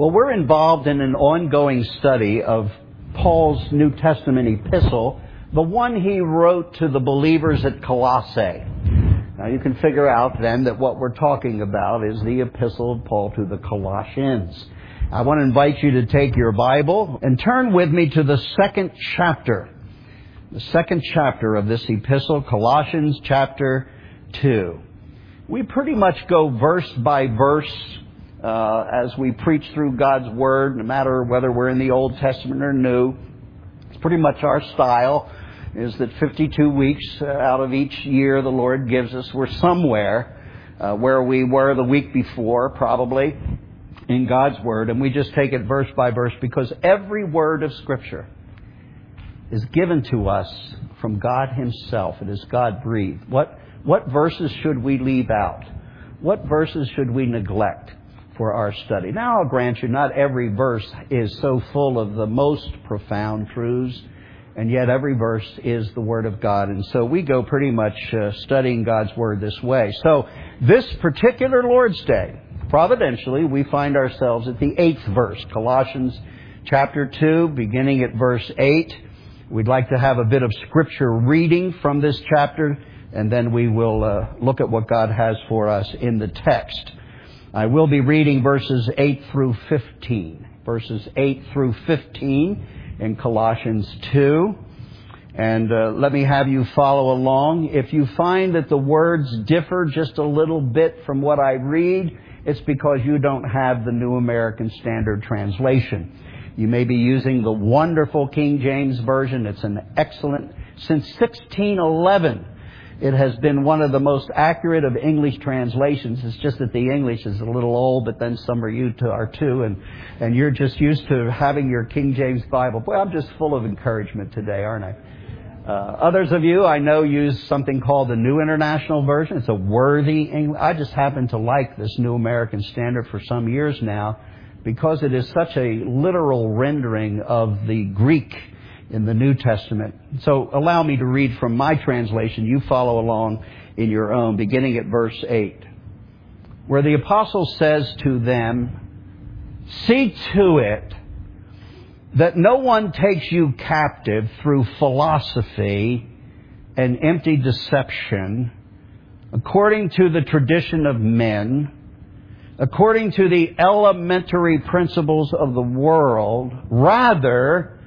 Well, we're involved in an ongoing study of Paul's New Testament epistle, the one he wrote to the believers at Colossae. Now you can figure out then that what we're talking about is the epistle of Paul to the Colossians. I want to invite you to take your Bible and turn with me to the second chapter. The second chapter of this epistle, Colossians chapter 2. We pretty much go verse by verse uh, as we preach through God's Word, no matter whether we're in the Old Testament or New. It's pretty much our style, is that 52 weeks uh, out of each year the Lord gives us, we're somewhere uh, where we were the week before, probably, in God's Word, and we just take it verse by verse because every word of Scripture is given to us from God Himself. It is God breathed. What, what verses should we leave out? What verses should we neglect? For our study. Now, I'll grant you, not every verse is so full of the most profound truths, and yet every verse is the Word of God. And so we go pretty much uh, studying God's Word this way. So, this particular Lord's Day, providentially, we find ourselves at the eighth verse, Colossians chapter 2, beginning at verse 8. We'd like to have a bit of scripture reading from this chapter, and then we will uh, look at what God has for us in the text. I will be reading verses 8 through 15. Verses 8 through 15 in Colossians 2. And uh, let me have you follow along. If you find that the words differ just a little bit from what I read, it's because you don't have the New American Standard Translation. You may be using the wonderful King James Version. It's an excellent, since 1611, it has been one of the most accurate of English translations. It's just that the English is a little old, but then some are you are too, and and you're just used to having your King James Bible. Boy, I'm just full of encouragement today, aren't I? Uh, others of you I know use something called the New International Version. It's a worthy English. I just happen to like this New American Standard for some years now because it is such a literal rendering of the Greek in the New Testament. So allow me to read from my translation. You follow along in your own, beginning at verse 8, where the apostle says to them, See to it that no one takes you captive through philosophy and empty deception, according to the tradition of men, according to the elementary principles of the world, rather,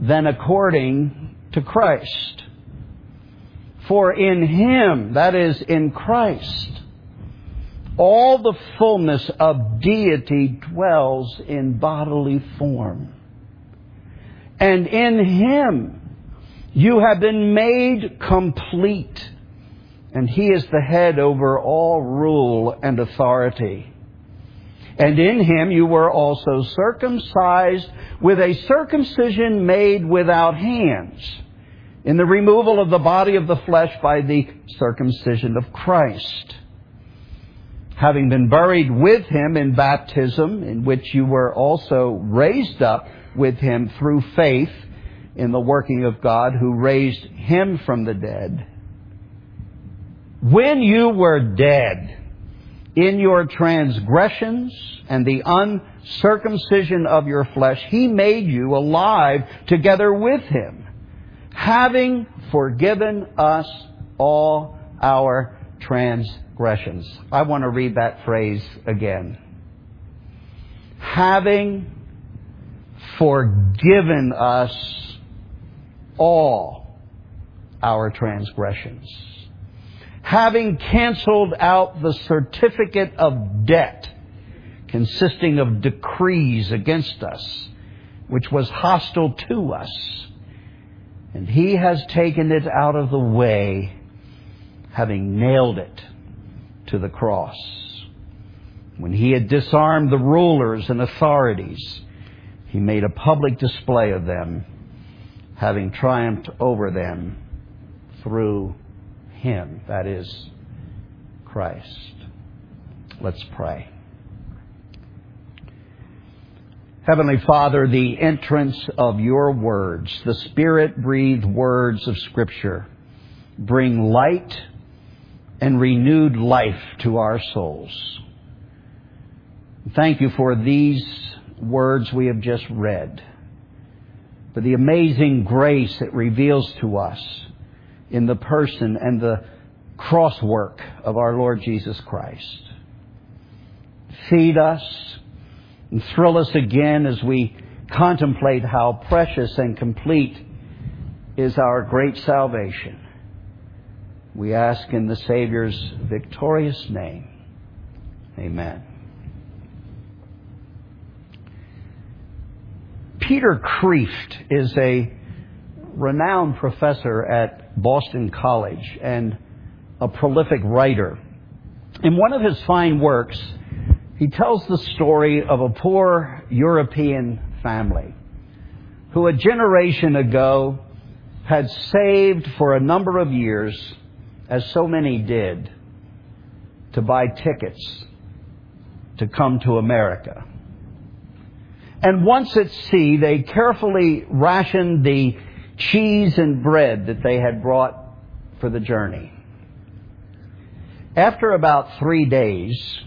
than according to Christ. For in Him, that is, in Christ, all the fullness of deity dwells in bodily form. And in Him, you have been made complete. And He is the head over all rule and authority. And in him you were also circumcised with a circumcision made without hands, in the removal of the body of the flesh by the circumcision of Christ. Having been buried with him in baptism, in which you were also raised up with him through faith in the working of God who raised him from the dead. When you were dead, in your transgressions and the uncircumcision of your flesh, he made you alive together with him, having forgiven us all our transgressions. I want to read that phrase again. Having forgiven us all our transgressions having canceled out the certificate of debt consisting of decrees against us, which was hostile to us. And he has taken it out of the way, having nailed it to the cross. When he had disarmed the rulers and authorities, he made a public display of them, having triumphed over them through him, that is Christ. Let's pray. Heavenly Father, the entrance of your words, the Spirit breathed words of Scripture, bring light and renewed life to our souls. Thank you for these words we have just read, for the amazing grace it reveals to us in the person and the cross work of our Lord Jesus Christ. Feed us and thrill us again as we contemplate how precious and complete is our great salvation. We ask in the Savior's victorious name. Amen. Peter Kreeft is a renowned professor at Boston College and a prolific writer. In one of his fine works, he tells the story of a poor European family who a generation ago had saved for a number of years, as so many did, to buy tickets to come to America. And once at sea, they carefully rationed the cheese and bread that they had brought for the journey. After about three days,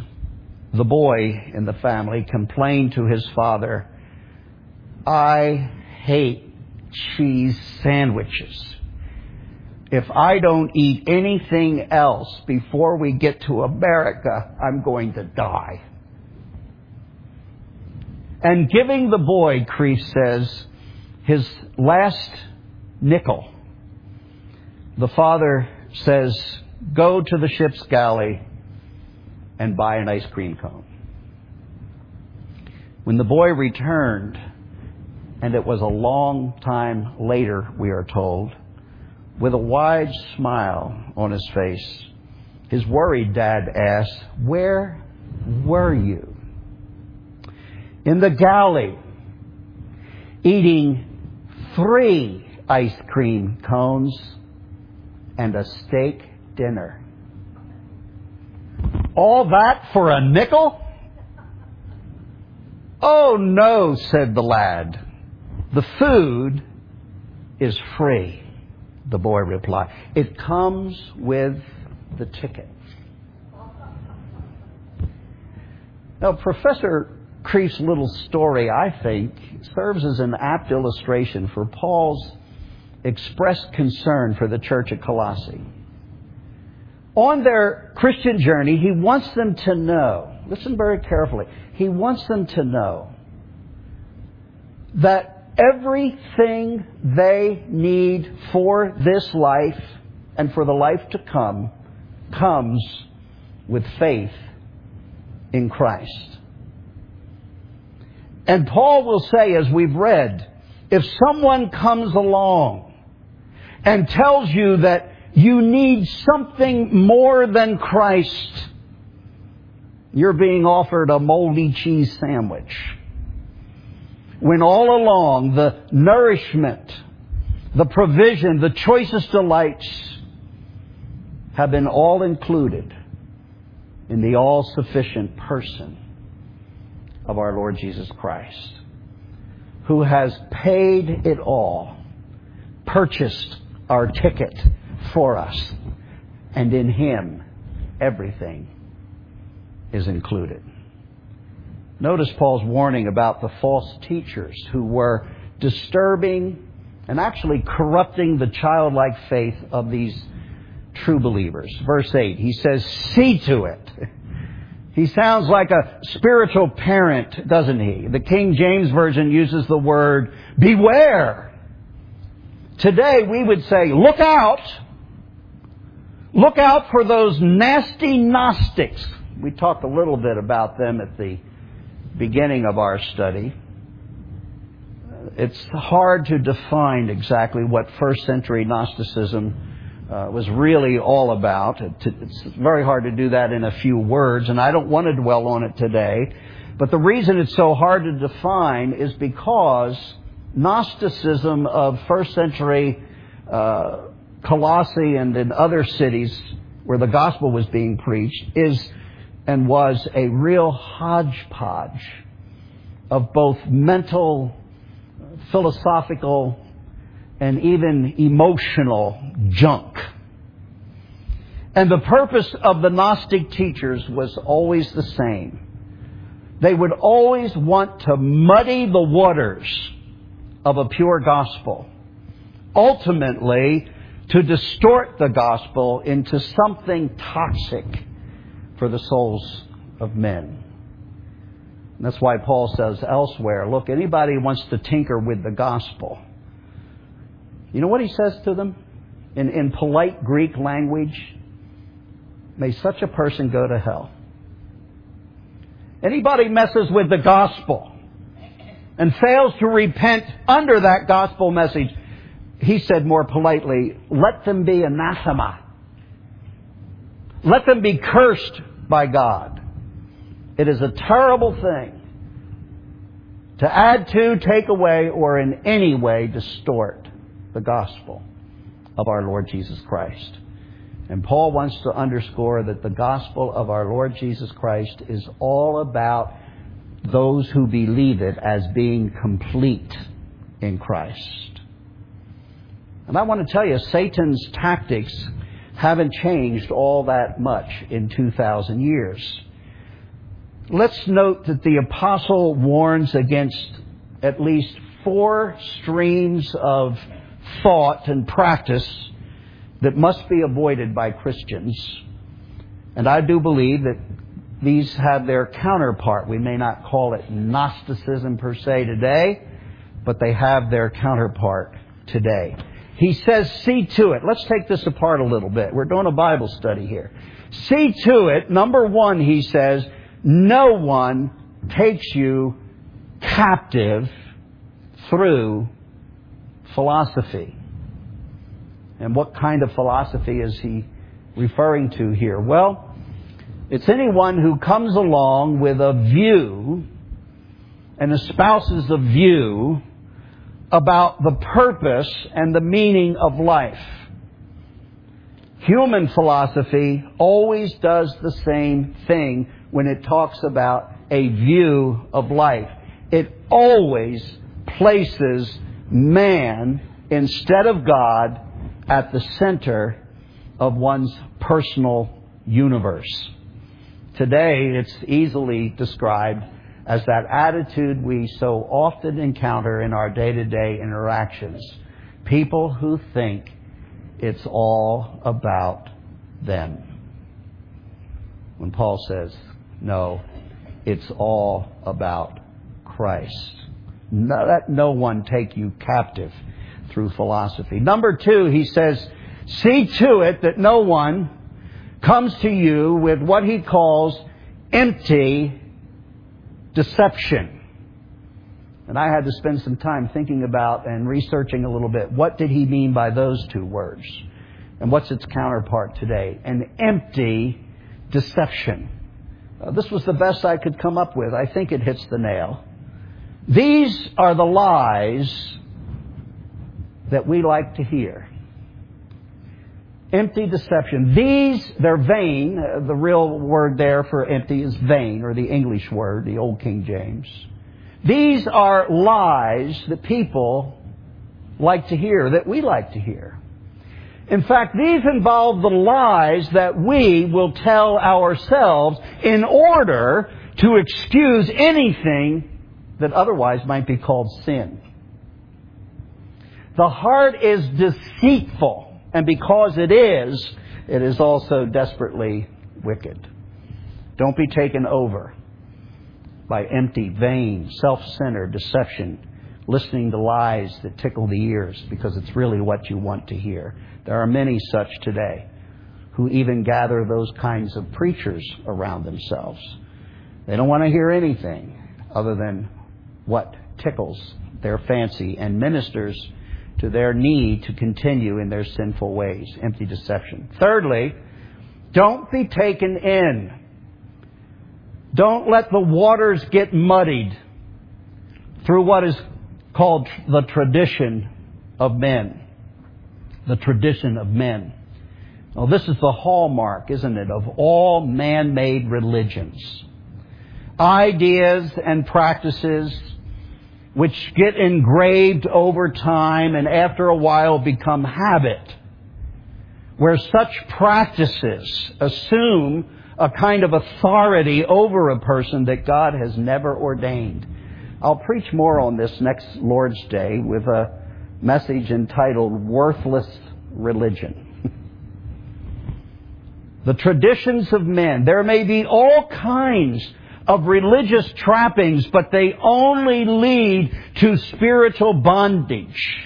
the boy in the family complained to his father, I hate cheese sandwiches. If I don't eat anything else before we get to America, I'm going to die. And giving the boy, Kreeft says, his last nickel, the father says, Go to the ship's galley and buy an ice cream cone. When the boy returned, and it was a long time later, we are told, with a wide smile on his face, his worried dad asked, Where were you? In the galley, eating three ice cream cones and a steak dinner. All that for a nickel? Oh no, said the lad. The food is free, the boy replied. It comes with the ticket. Now, Professor Kreeft's little story, I think, serves as an apt illustration for Paul's expressed concern for the church at Colossae. On their Christian journey, he wants them to know, listen very carefully, he wants them to know that everything they need for this life and for the life to come comes with faith in Christ. And Paul will say, as we've read, if someone comes along and tells you that you need something more than Christ, you're being offered a moldy cheese sandwich. When all along the nourishment, the provision, the choicest delights have been all included in the all sufficient person of our Lord Jesus Christ, who has paid it all, purchased our ticket for us, and in Him everything is included. Notice Paul's warning about the false teachers who were disturbing and actually corrupting the childlike faith of these true believers. Verse 8, he says, See to it. He sounds like a spiritual parent, doesn't he? The King James Version uses the word beware. Today we would say, look out. Look out for those nasty Gnostics. We talked a little bit about them at the beginning of our study. It's hard to define exactly what first century Gnosticism uh, was really all about. It's very hard to do that in a few words, and I don't want to dwell on it today. But the reason it's so hard to define is because Gnosticism of first century uh, Colossae and in other cities where the gospel was being preached is and was a real hodgepodge of both mental, philosophical, and even emotional junk. And the purpose of the Gnostic teachers was always the same They would always want to muddy the waters of a pure gospel. Ultimately, to distort the gospel into something toxic for the souls of men. And that's why Paul says elsewhere, look, anybody wants to tinker with the gospel. You know what he says to them? In, in polite Greek language, may such a person go to hell. Anybody messes with the gospel and fails to repent under that gospel message, he said more politely, let them be anathema. Let them be cursed by God. It is a terrible thing to add to, take away, or in any way distort the gospel of our Lord Jesus Christ. And Paul wants to underscore that the gospel of our Lord Jesus Christ is all about those who believe it as being complete in Christ. And I want to tell you, Satan's tactics haven't changed all that much in 2,000 years. Let's note that the apostle warns against at least four streams of thought and practice that must be avoided by Christians. And I do believe that these have their counterpart. We may not call it Gnosticism per se today, but they have their counterpart today. He says, see to it. Let's take this apart a little bit. We're doing a Bible study here. See to it. Number one, he says, no one takes you captive through philosophy. And what kind of philosophy is he referring to here? Well, it's anyone who comes along with a view and espouses a view about the purpose and the meaning of life. Human philosophy always does the same thing when it talks about a view of life. It always places man instead of God at the center of one's personal universe. Today, it's easily described as that attitude we so often encounter in our day to day interactions. People who think it's all about them. When Paul says, no, it's all about Christ. No, let no one take you captive through philosophy. Number two, he says, see to it that no one comes to you with what he calls empty deception. And I had to spend some time thinking about and researching a little bit. What did he mean by those two words? And what's its counterpart today? An empty deception. Uh, this was the best I could come up with. I think it hits the nail. These are the lies that we like to hear. Empty deception. These, they're vain. Uh, the real word there for empty is vain, or the English word, the Old King James. These are lies that people like to hear, that we like to hear. In fact, these involve the lies that we will tell ourselves in order to excuse anything that otherwise might be called sin. The heart is deceitful, and because it is, it is also desperately wicked. Don't be taken over by empty, vain, self centered deception, listening to lies that tickle the ears because it's really what you want to hear. There are many such today who even gather those kinds of preachers around themselves. They don't want to hear anything other than what tickles their fancy and ministers to their need to continue in their sinful ways. Empty deception. Thirdly, don't be taken in. Don't let the waters get muddied through what is called the tradition of men. The tradition of men. Well, this is the hallmark, isn't it, of all man made religions. Ideas and practices which get engraved over time and after a while become habit, where such practices assume a kind of authority over a person that God has never ordained. I'll preach more on this next Lord's Day with a message entitled Worthless Religion. the traditions of men. There may be all kinds of religious trappings, but they only lead to spiritual bondage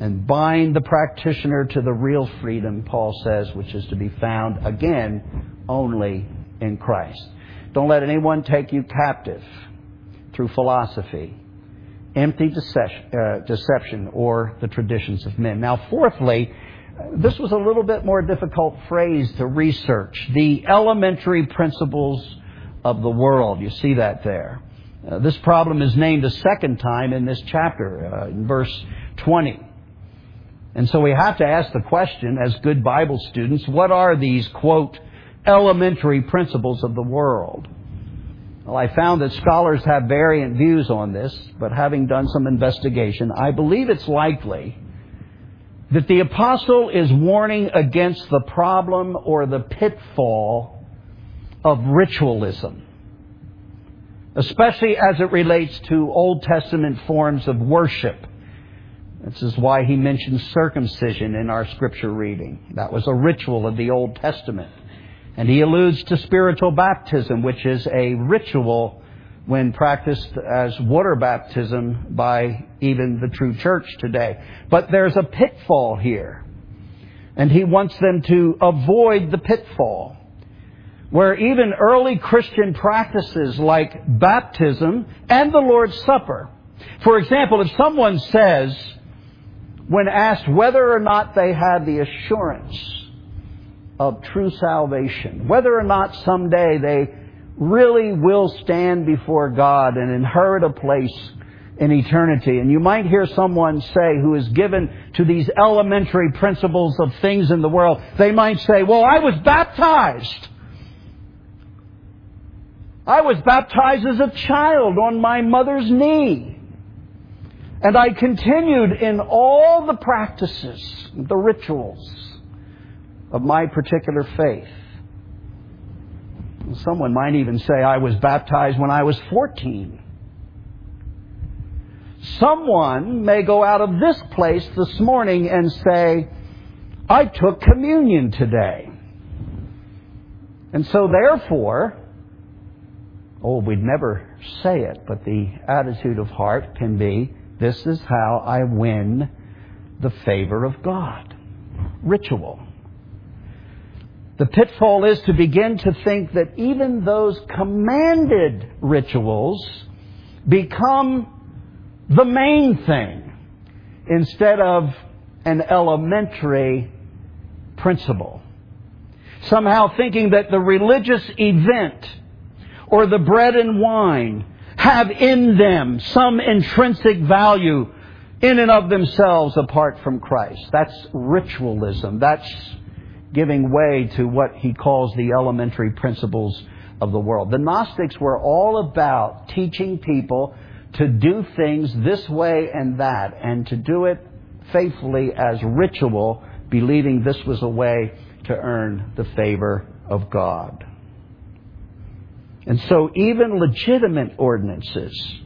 and bind the practitioner to the real freedom, Paul says, which is to be found again only in Christ. Don't let anyone take you captive through philosophy, empty uh, deception, or the traditions of men. Now, fourthly, this was a little bit more difficult phrase to research. The elementary principles of the world. You see that there. Uh, this problem is named a second time in this chapter, uh, in verse 20. And so we have to ask the question, as good Bible students, what are these, quote, elementary principles of the world? Well, I found that scholars have variant views on this, but having done some investigation, I believe it's likely that the apostle is warning against the problem or the pitfall of ritualism, especially as it relates to Old Testament forms of worship. This is why he mentions circumcision in our scripture reading. That was a ritual of the Old Testament. And he alludes to spiritual baptism, which is a ritual when practiced as water baptism by even the true church today. But there's a pitfall here. And he wants them to avoid the pitfall. Where even early Christian practices like baptism and the Lord's Supper. For example, if someone says, when asked whether or not they had the assurance of true salvation, whether or not someday they really will stand before God and inherit a place in eternity. And you might hear someone say who is given to these elementary principles of things in the world, they might say, well, I was baptized. I was baptized as a child on my mother's knee. And I continued in all the practices, the rituals of my particular faith. Someone might even say I was baptized when I was 14. Someone may go out of this place this morning and say, I took communion today. And so therefore, oh, we'd never say it, but the attitude of heart can be, this is how I win the favor of God. Ritual. The pitfall is to begin to think that even those commanded rituals become the main thing instead of an elementary principle. Somehow thinking that the religious event or the bread and wine have in them some intrinsic value in and of themselves apart from Christ. That's ritualism. That's giving way to what he calls the elementary principles of the world. The Gnostics were all about teaching people to do things this way and that, and to do it faithfully as ritual, believing this was a way to earn the favor of God. And so, even legitimate ordinances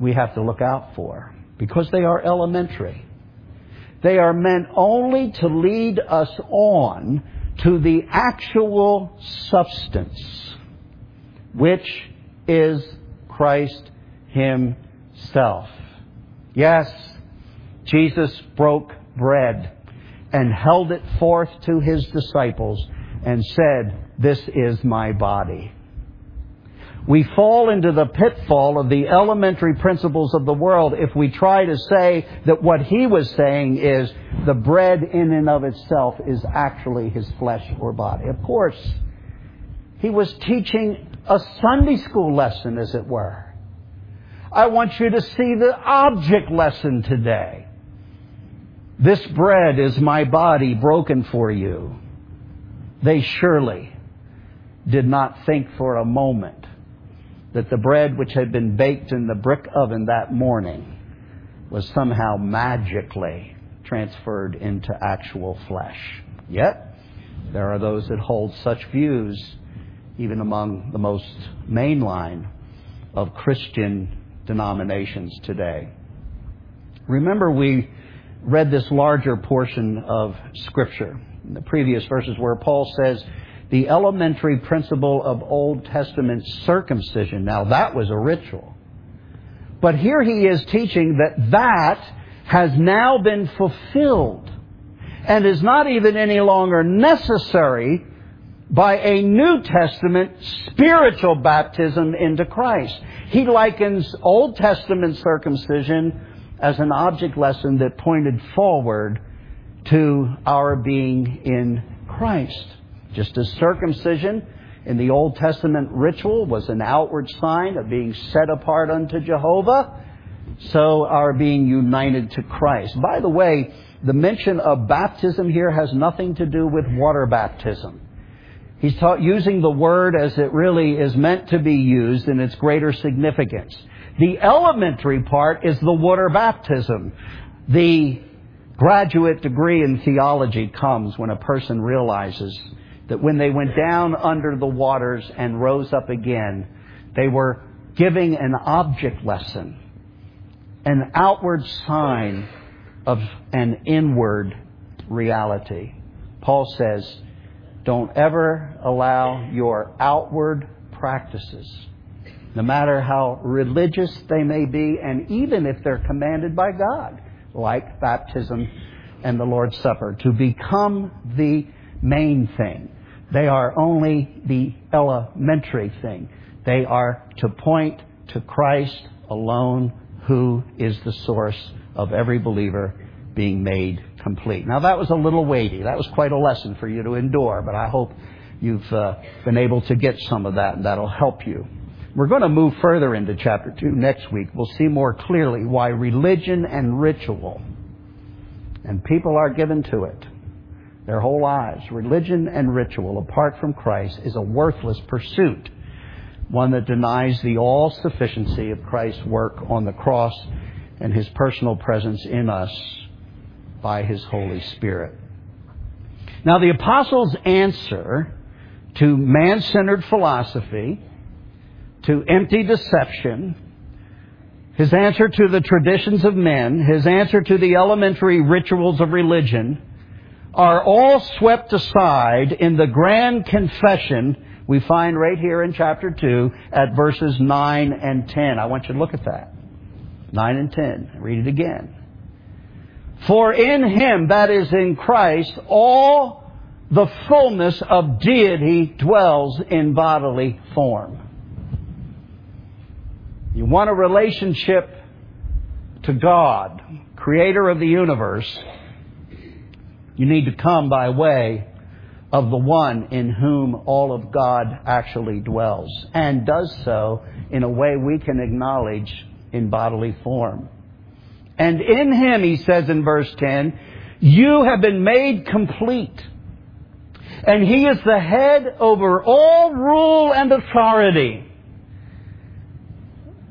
we have to look out for because they are elementary. They are meant only to lead us on to the actual substance, which is Christ Himself. Yes, Jesus broke bread and held it forth to His disciples and said, This is my body we fall into the pitfall of the elementary principles of the world if we try to say that what he was saying is the bread in and of itself is actually his flesh or body. Of course, he was teaching a Sunday school lesson, as it were. I want you to see the object lesson today. This bread is my body broken for you. They surely did not think for a moment that the bread which had been baked in the brick oven that morning was somehow magically transferred into actual flesh. Yet, There are those that hold such views even among the most mainline of Christian denominations today. Remember, we read this larger portion of Scripture in the previous verses where Paul says the elementary principle of Old Testament circumcision. Now, that was a ritual. But here he is teaching that that has now been fulfilled and is not even any longer necessary by a New Testament spiritual baptism into Christ. He likens Old Testament circumcision as an object lesson that pointed forward to our being in Christ. Just as circumcision in the Old Testament ritual was an outward sign of being set apart unto Jehovah, so our being united to Christ. By the way, the mention of baptism here has nothing to do with water baptism. He's taught, using the word as it really is meant to be used in its greater significance. The elementary part is the water baptism. The graduate degree in theology comes when a person realizes that when they went down under the waters and rose up again, they were giving an object lesson, an outward sign of an inward reality. Paul says, don't ever allow your outward practices, no matter how religious they may be, and even if they're commanded by God, like baptism and the Lord's Supper, to become the main thing. They are only the elementary thing. They are to point to Christ alone, who is the source of every believer being made complete. Now, that was a little weighty. That was quite a lesson for you to endure, but I hope you've uh, been able to get some of that, and that'll help you. We're going to move further into chapter 2 next week. We'll see more clearly why religion and ritual, and people are given to it their whole lives, religion and ritual apart from Christ is a worthless pursuit, one that denies the all sufficiency of Christ's work on the cross and his personal presence in us by His Holy Spirit. Now, the apostles' answer to man centered philosophy, to empty deception, his answer to the traditions of men, his answer to the elementary rituals of religion, are all swept aside in the grand confession we find right here in chapter 2 at verses 9 and 10. I want you to look at that. 9 and 10. Read it again. For in him, that is in Christ, all the fullness of deity dwells in bodily form. You want a relationship to God, creator of the universe, you need to come by way of the one in whom all of God actually dwells, and does so in a way we can acknowledge in bodily form. And in him, he says in verse 10, you have been made complete. And he is the head over all rule and authority.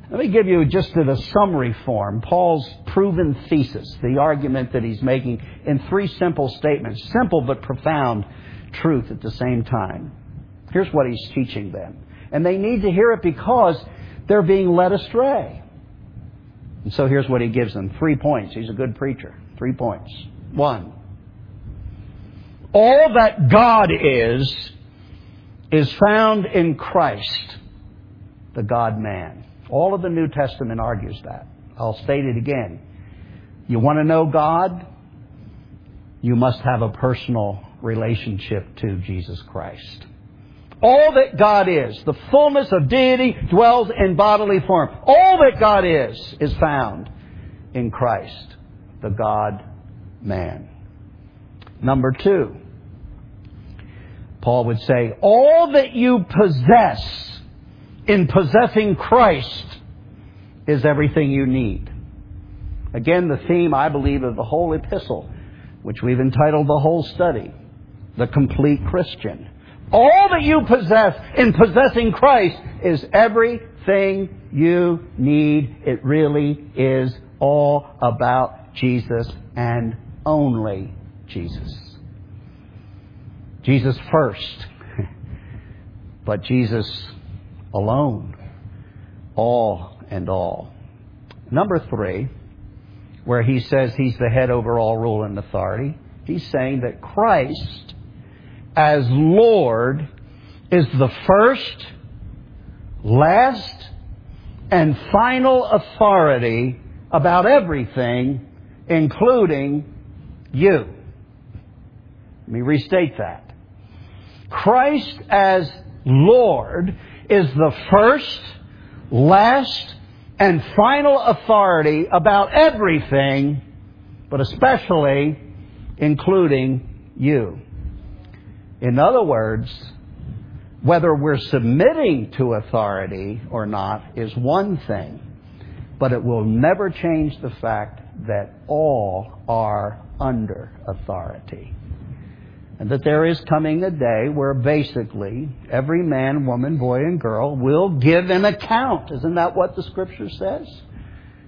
Let me give you just in a summary form Paul's proven thesis, the argument that he's making in three simple statements. Simple but profound truth at the same time. Here's what he's teaching them. And they need to hear it because they're being led astray. And so here's what he gives them three points. He's a good preacher. Three points. One, all that God is, is found in Christ, the God man. All of the New Testament argues that. I'll state it again. You want to know God? You must have a personal relationship to Jesus Christ. All that God is, the fullness of deity dwells in bodily form. All that God is, is found in Christ, the God man. Number two, Paul would say, all that you possess in possessing Christ is everything you need. Again, the theme, I believe, of the whole epistle, which we've entitled the whole study, the complete Christian. All that you possess in possessing Christ is everything you need. It really is all about Jesus and only Jesus. Jesus first, but Jesus alone, all and all. Number three, where he says he's the head over all rule and authority, he's saying that Christ, as Lord, is the first, last, and final authority about everything, including you. Let me restate that. Christ as Lord is the first, last, and final authority about everything, but especially including you. In other words, whether we're submitting to authority or not is one thing, but it will never change the fact that all are under authority. And that there is coming a day where basically every man, woman, boy, and girl will give an account. Isn't that what the scripture says?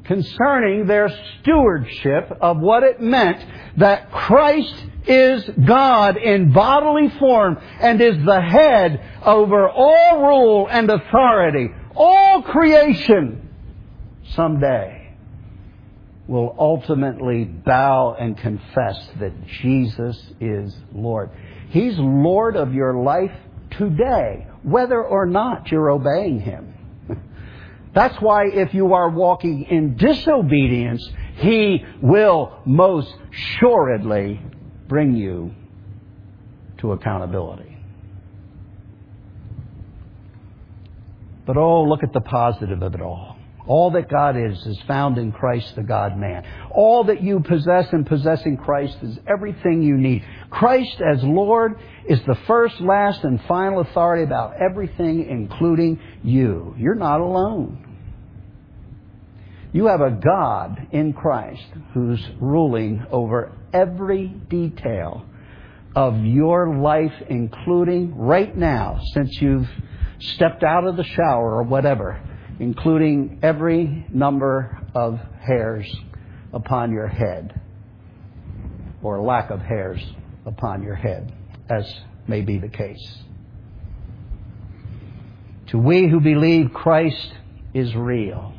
Concerning their stewardship of what it meant that Christ is God in bodily form and is the head over all rule and authority, all creation someday will ultimately bow and confess that Jesus is Lord. He's Lord of your life today, whether or not you're obeying Him. That's why if you are walking in disobedience, He will most assuredly bring you to accountability. But oh, look at the positive of it all. All that God is is found in Christ, the God man. All that you possess in possessing Christ is everything you need. Christ as Lord is the first, last, and final authority about everything, including you. You're not alone. You have a God in Christ who's ruling over every detail of your life, including right now, since you've stepped out of the shower or whatever including every number of hairs upon your head, or lack of hairs upon your head, as may be the case. To we who believe Christ is real.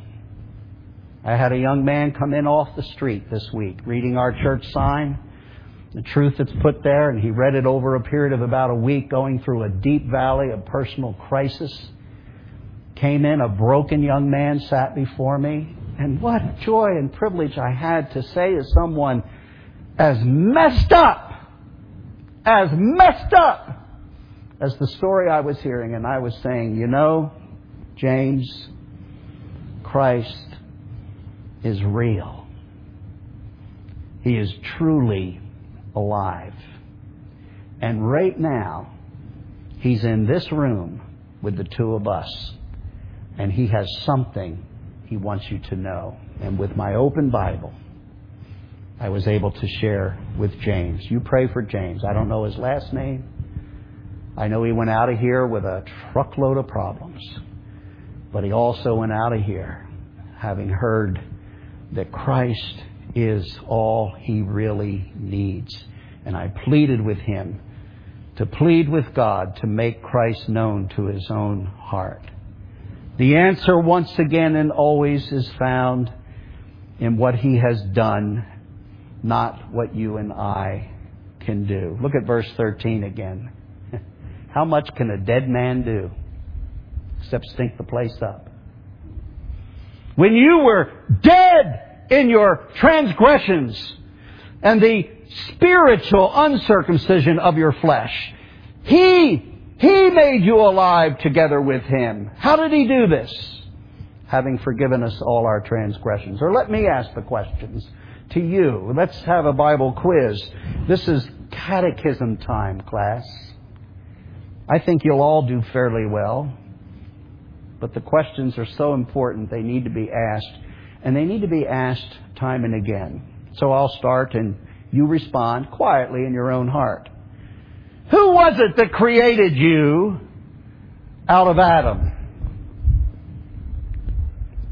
I had a young man come in off the street this week reading our church sign, the truth that's put there, and he read it over a period of about a week, going through a deep valley of personal crisis came in, a broken young man sat before me, and what joy and privilege I had to say to someone as messed up, as messed up as the story I was hearing, and I was saying, you know, James, Christ is real. He is truly alive. And right now, He's in this room with the two of us and He has something He wants you to know. And with my open Bible, I was able to share with James. You pray for James. I don't know his last name. I know he went out of here with a truckload of problems. But he also went out of here having heard that Christ is all he really needs. And I pleaded with him to plead with God to make Christ known to his own heart. The answer, once again and always, is found in what He has done, not what you and I can do. Look at verse 13 again. How much can a dead man do except stink the place up? When you were dead in your transgressions and the spiritual uncircumcision of your flesh, He he made you alive together with Him. How did He do this? Having forgiven us all our transgressions. Or let me ask the questions to you. Let's have a Bible quiz. This is catechism time, class. I think you'll all do fairly well. But the questions are so important, they need to be asked. And they need to be asked time and again. So I'll start and you respond quietly in your own heart. Who was it that created you out of Adam?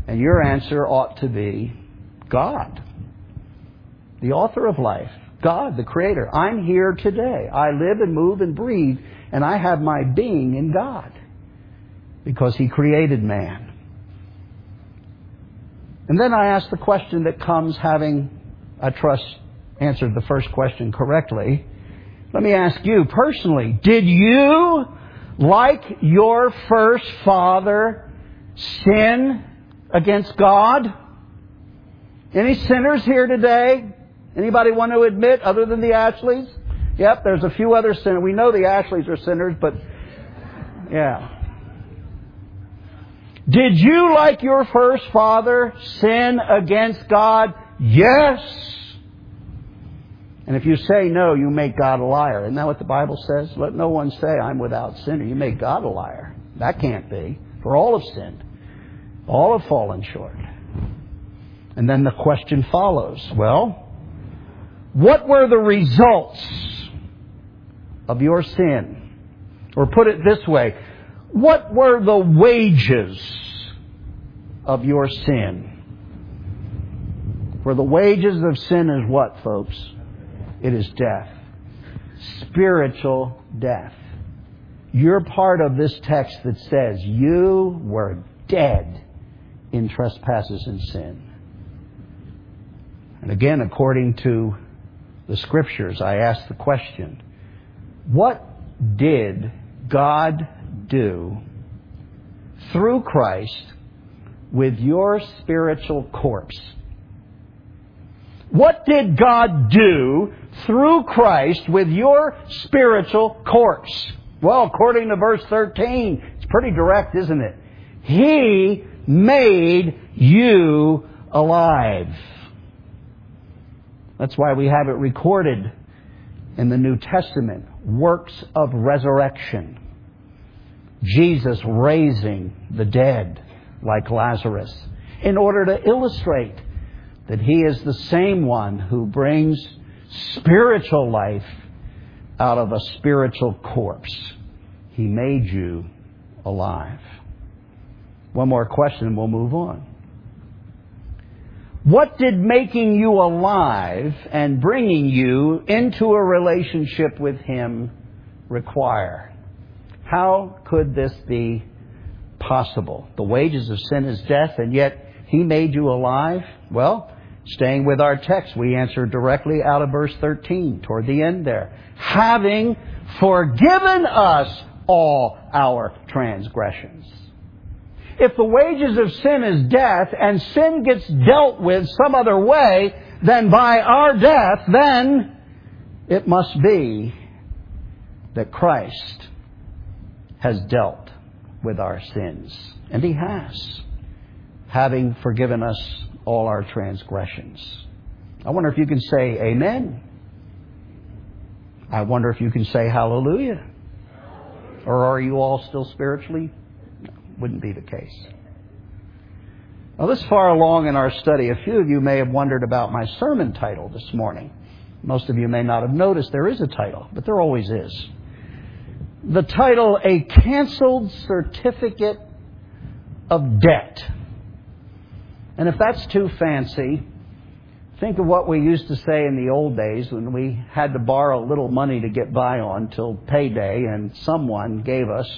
And your answer ought to be God, the author of life, God, the Creator. I'm here today. I live and move and breathe, and I have my being in God because He created man. And then I ask the question that comes having, I trust, answered the first question correctly. Let me ask you personally, did you, like your first father, sin against God? Any sinners here today? Anybody want to admit other than the Ashleys? Yep, there's a few other sinners. We know the Ashleys are sinners, but yeah. Did you, like your first father, sin against God? Yes. And if you say no, you make God a liar. Isn't that what the Bible says? Let no one say, I'm without sin, or you make God a liar. That can't be. For all have sinned. All have fallen short. And then the question follows well, what were the results of your sin? Or put it this way, what were the wages of your sin? For the wages of sin is what, folks? It is death. Spiritual death. You're part of this text that says you were dead in trespasses and sin. And again, according to the scriptures, I ask the question what did God do through Christ with your spiritual corpse? What did God do through Christ with your spiritual corpse? Well, according to verse 13, it's pretty direct, isn't it? He made you alive. That's why we have it recorded in the New Testament works of resurrection. Jesus raising the dead like Lazarus in order to illustrate that he is the same one who brings spiritual life out of a spiritual corpse. He made you alive. One more question and we'll move on. What did making you alive and bringing you into a relationship with Him require? How could this be possible? The wages of sin is death, and yet He made you alive? Well, staying with our text, we answer directly out of verse 13, toward the end there. Having forgiven us all our transgressions. If the wages of sin is death and sin gets dealt with some other way than by our death, then it must be that Christ has dealt with our sins. And He has, having forgiven us all our transgressions. I wonder if you can say amen. I wonder if you can say hallelujah. Or are you all still spiritually wouldn't be the case. Now, this far along in our study, a few of you may have wondered about my sermon title this morning. Most of you may not have noticed there is a title, but there always is. The title, A Canceled Certificate of Debt. And if that's too fancy, think of what we used to say in the old days when we had to borrow a little money to get by on till payday and someone gave us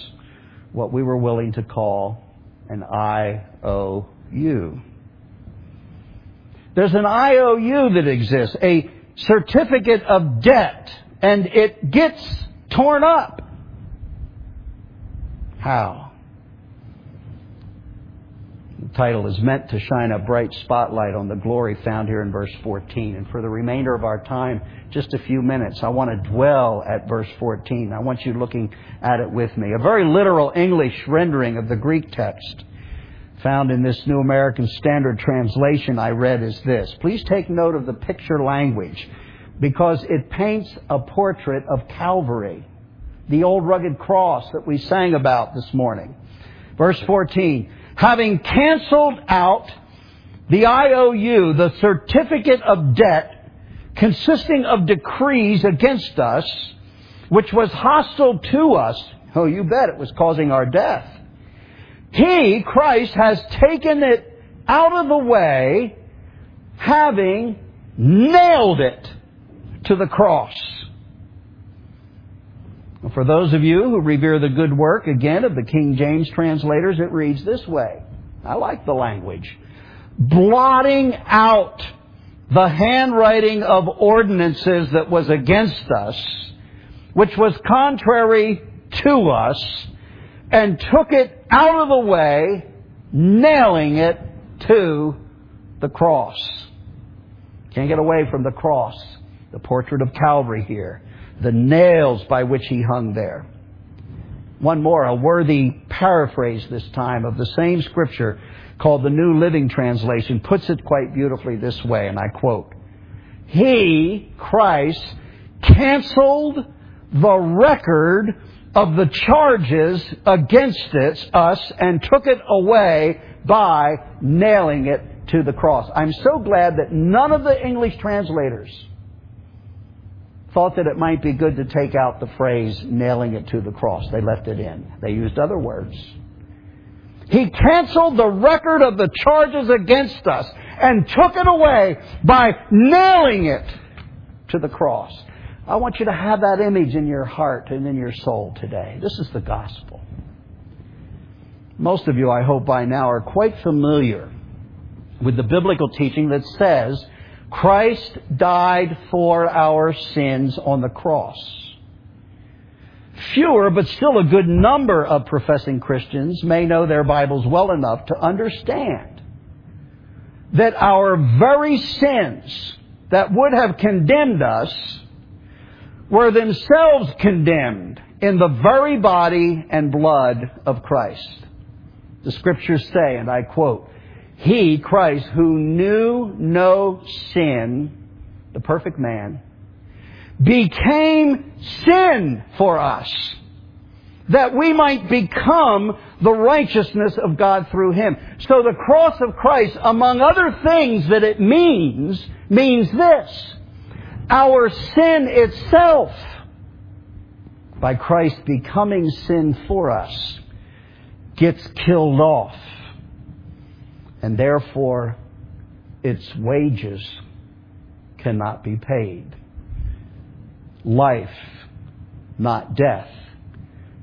what we were willing to call an IOU. There's an IOU that exists, a certificate of debt, and it gets torn up. How? Title is meant to shine a bright spotlight on the glory found here in verse 14. And for the remainder of our time, just a few minutes, I want to dwell at verse 14. I want you looking at it with me. A very literal English rendering of the Greek text found in this New American Standard Translation I read is this. Please take note of the picture language because it paints a portrait of Calvary, the old rugged cross that we sang about this morning. Verse 14 having canceled out the IOU, the certificate of debt, consisting of decrees against us, which was hostile to us. Oh, you bet it was causing our death. He, Christ, has taken it out of the way, having nailed it to the cross. For those of you who revere the good work, again, of the King James translators, it reads this way. I like the language. Blotting out the handwriting of ordinances that was against us, which was contrary to us, and took it out of the way, nailing it to the cross. Can't get away from the cross, the portrait of Calvary here, the nails by which he hung there. One more, a worthy paraphrase this time of the same scripture called the New Living Translation puts it quite beautifully this way, and I quote, He, Christ, canceled the record of the charges against it, us and took it away by nailing it to the cross. I'm so glad that none of the English translators thought that it might be good to take out the phrase nailing it to the cross. They left it in. They used other words. He canceled the record of the charges against us and took it away by nailing it to the cross. I want you to have that image in your heart and in your soul today. This is the gospel. Most of you, I hope by now, are quite familiar with the biblical teaching that says Christ died for our sins on the cross. Fewer, but still a good number of professing Christians may know their Bibles well enough to understand that our very sins that would have condemned us were themselves condemned in the very body and blood of Christ. The scriptures say, and I quote, He, Christ, who knew no sin, the perfect man, became sin for us, that we might become the righteousness of God through him. So the cross of Christ, among other things that it means, means this. Our sin itself, by Christ becoming sin for us, gets killed off. And therefore, its wages cannot be paid life, not death.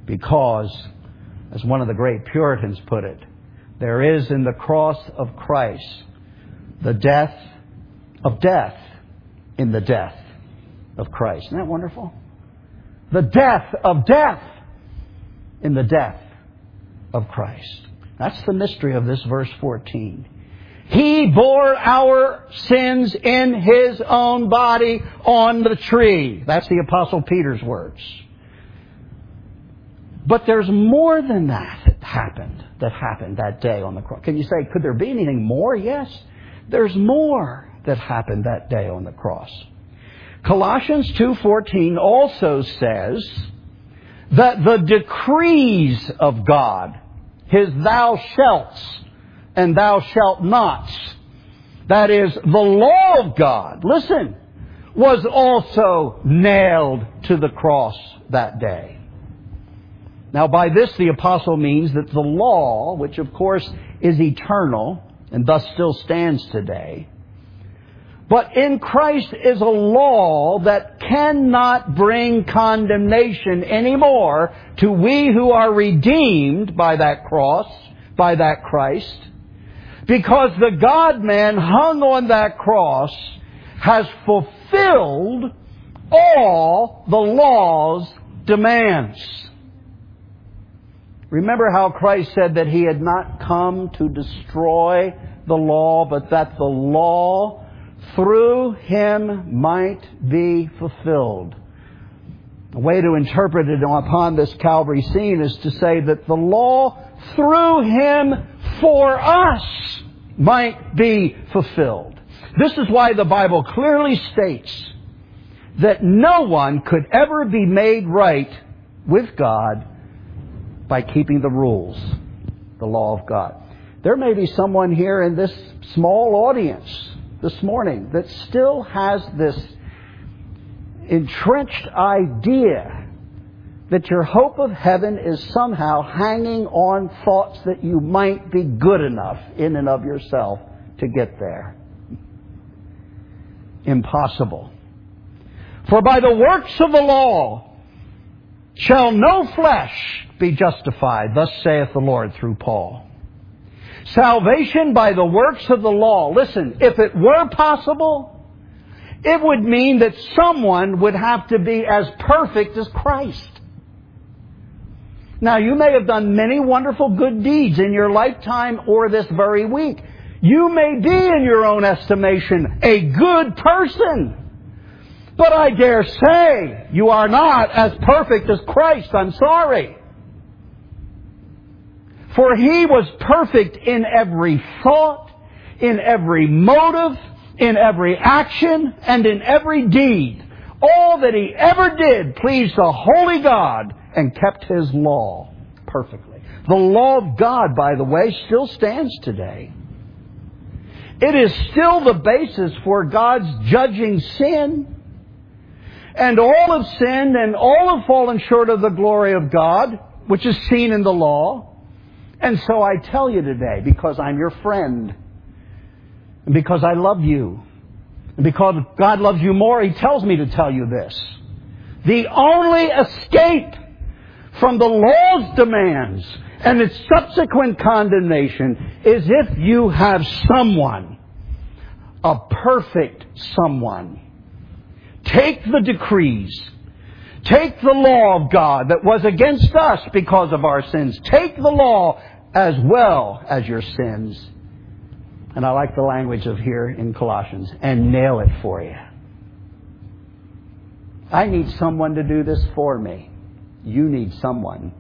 Because, as one of the great Puritans put it, there is in the cross of Christ the death of death in the death of Christ. Isn't that wonderful? The death of death in the death of Christ. That's the mystery of this verse 14. He bore our sins in His own body on the tree. That's the Apostle Peter's words. But there's more than that that happened, that happened that day on the cross. Can you say, could there be anything more? Yes. There's more that happened that day on the cross. Colossians 2.14 also says that the decrees of God, His thou shalt, and thou shalt not. That is, the law of God, listen, was also nailed to the cross that day. Now, by this, the apostle means that the law, which of course is eternal and thus still stands today, but in Christ is a law that cannot bring condemnation anymore to we who are redeemed by that cross, by that Christ, because the God man hung on that cross has fulfilled all the law's demands. Remember how Christ said that he had not come to destroy the law, but that the law through him might be fulfilled. A way to interpret it upon this Calvary scene is to say that the law through him for us might be fulfilled. This is why the Bible clearly states that no one could ever be made right with God by keeping the rules, the law of God. There may be someone here in this small audience this morning that still has this entrenched idea that your hope of heaven is somehow hanging on thoughts that you might be good enough in and of yourself to get there. Impossible. For by the works of the law shall no flesh be justified, thus saith the Lord through Paul. Salvation by the works of the law. Listen, if it were possible, it would mean that someone would have to be as perfect as Christ. Now, you may have done many wonderful good deeds in your lifetime or this very week. You may be, in your own estimation, a good person. But I dare say you are not as perfect as Christ. I'm sorry. For he was perfect in every thought, in every motive, in every action, and in every deed. All that he ever did pleased the holy God and kept his law perfectly. The law of God, by the way, still stands today. It is still the basis for God's judging sin. And all have sinned and all have fallen short of the glory of God, which is seen in the law. And so I tell you today, because I'm your friend, and because I love you, and because God loves you more, He tells me to tell you this. The only escape from the law's demands and its subsequent condemnation is if you have someone, a perfect someone. Take the decrees. Take the law of God that was against us because of our sins. Take the law as well as your sins. And I like the language of here in Colossians, and nail it for you. I need someone to do this for me. You need someone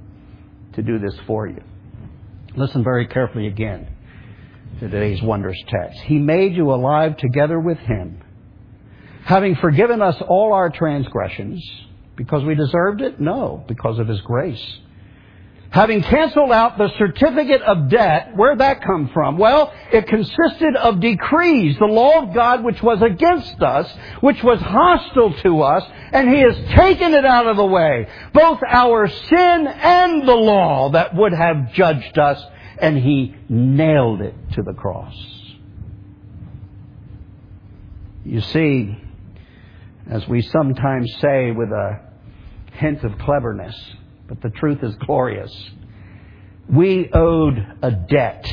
to do this for you. Listen very carefully again to today's wondrous text. He made you alive together with Him, having forgiven us all our transgressions, because we deserved it? No, because of His grace having canceled out the certificate of debt, where'd that come from? Well, it consisted of decrees, the law of God which was against us, which was hostile to us, and He has taken it out of the way. Both our sin and the law that would have judged us, and He nailed it to the cross. You see, as we sometimes say with a hint of cleverness, but the truth is glorious. We owed a debt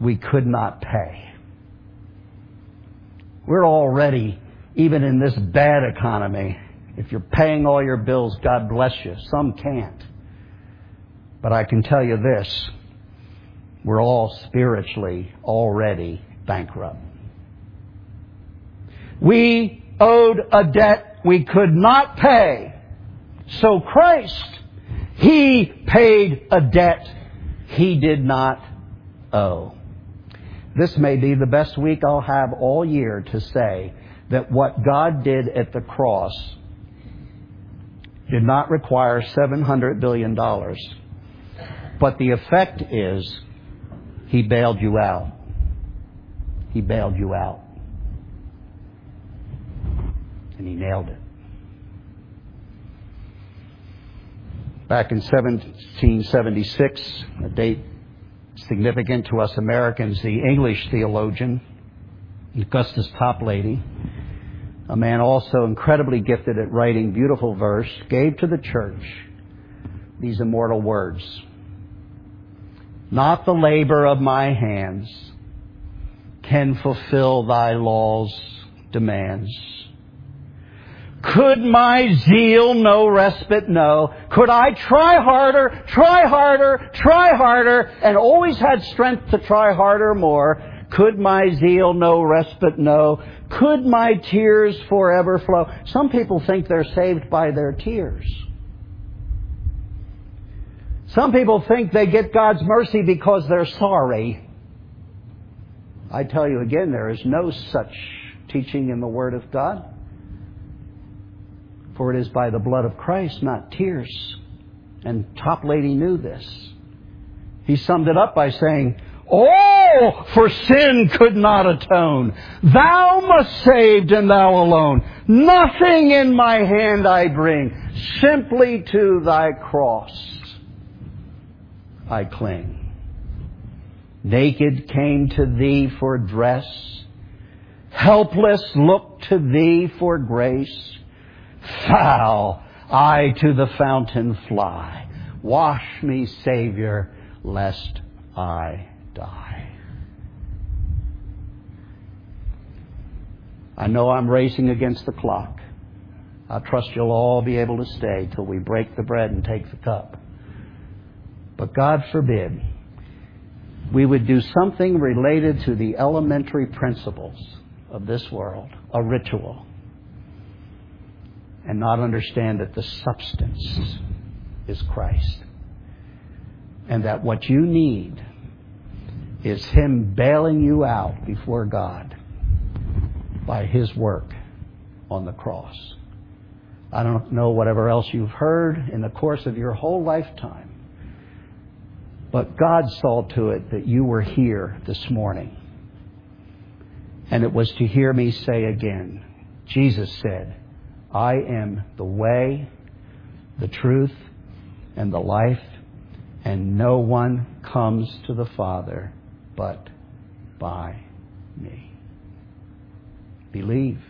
we could not pay. We're already, even in this bad economy, if you're paying all your bills, God bless you. Some can't. But I can tell you this we're all spiritually already bankrupt. We owed a debt we could not pay. So Christ, He paid a debt He did not owe. This may be the best week I'll have all year to say that what God did at the cross did not require $700 billion. But the effect is He bailed you out. He bailed you out. And He nailed it. Back in 1776, a date significant to us Americans, the English theologian, Augustus Toplady, a man also incredibly gifted at writing beautiful verse, gave to the church these immortal words. Not the labor of my hands can fulfill thy law's demands could my zeal no respite know? Could I try harder, try harder, try harder, and always had strength to try harder more? Could my zeal no respite know? Could my tears forever flow? Some people think they're saved by their tears. Some people think they get God's mercy because they're sorry. I tell you again, there is no such teaching in the Word of God. For it is by the blood of Christ, not tears. And Toplady knew this. He summed it up by saying, Oh, for sin could not atone. Thou must saved and thou alone. Nothing in my hand I bring. Simply to thy cross I cling. Naked came to thee for dress helpless, look to thee for grace. Foul, I to the fountain fly. Wash me, Savior, lest I die. I know I'm racing against the clock. I trust you'll all be able to stay till we break the bread and take the cup. But God forbid we would do something related to the elementary principles of this world, a ritual, and not understand that the substance is Christ. And that what you need is Him bailing you out before God by His work on the cross. I don't know whatever else you've heard in the course of your whole lifetime, but God saw to it that you were here this morning. And it was to hear me say again, Jesus said, I am the way, the truth, and the life, and no one comes to the Father but by me. Believe.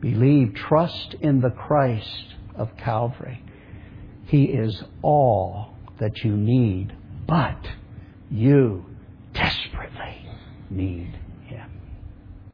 Believe. Trust in the Christ of Calvary. He is all that you need, but you desperately need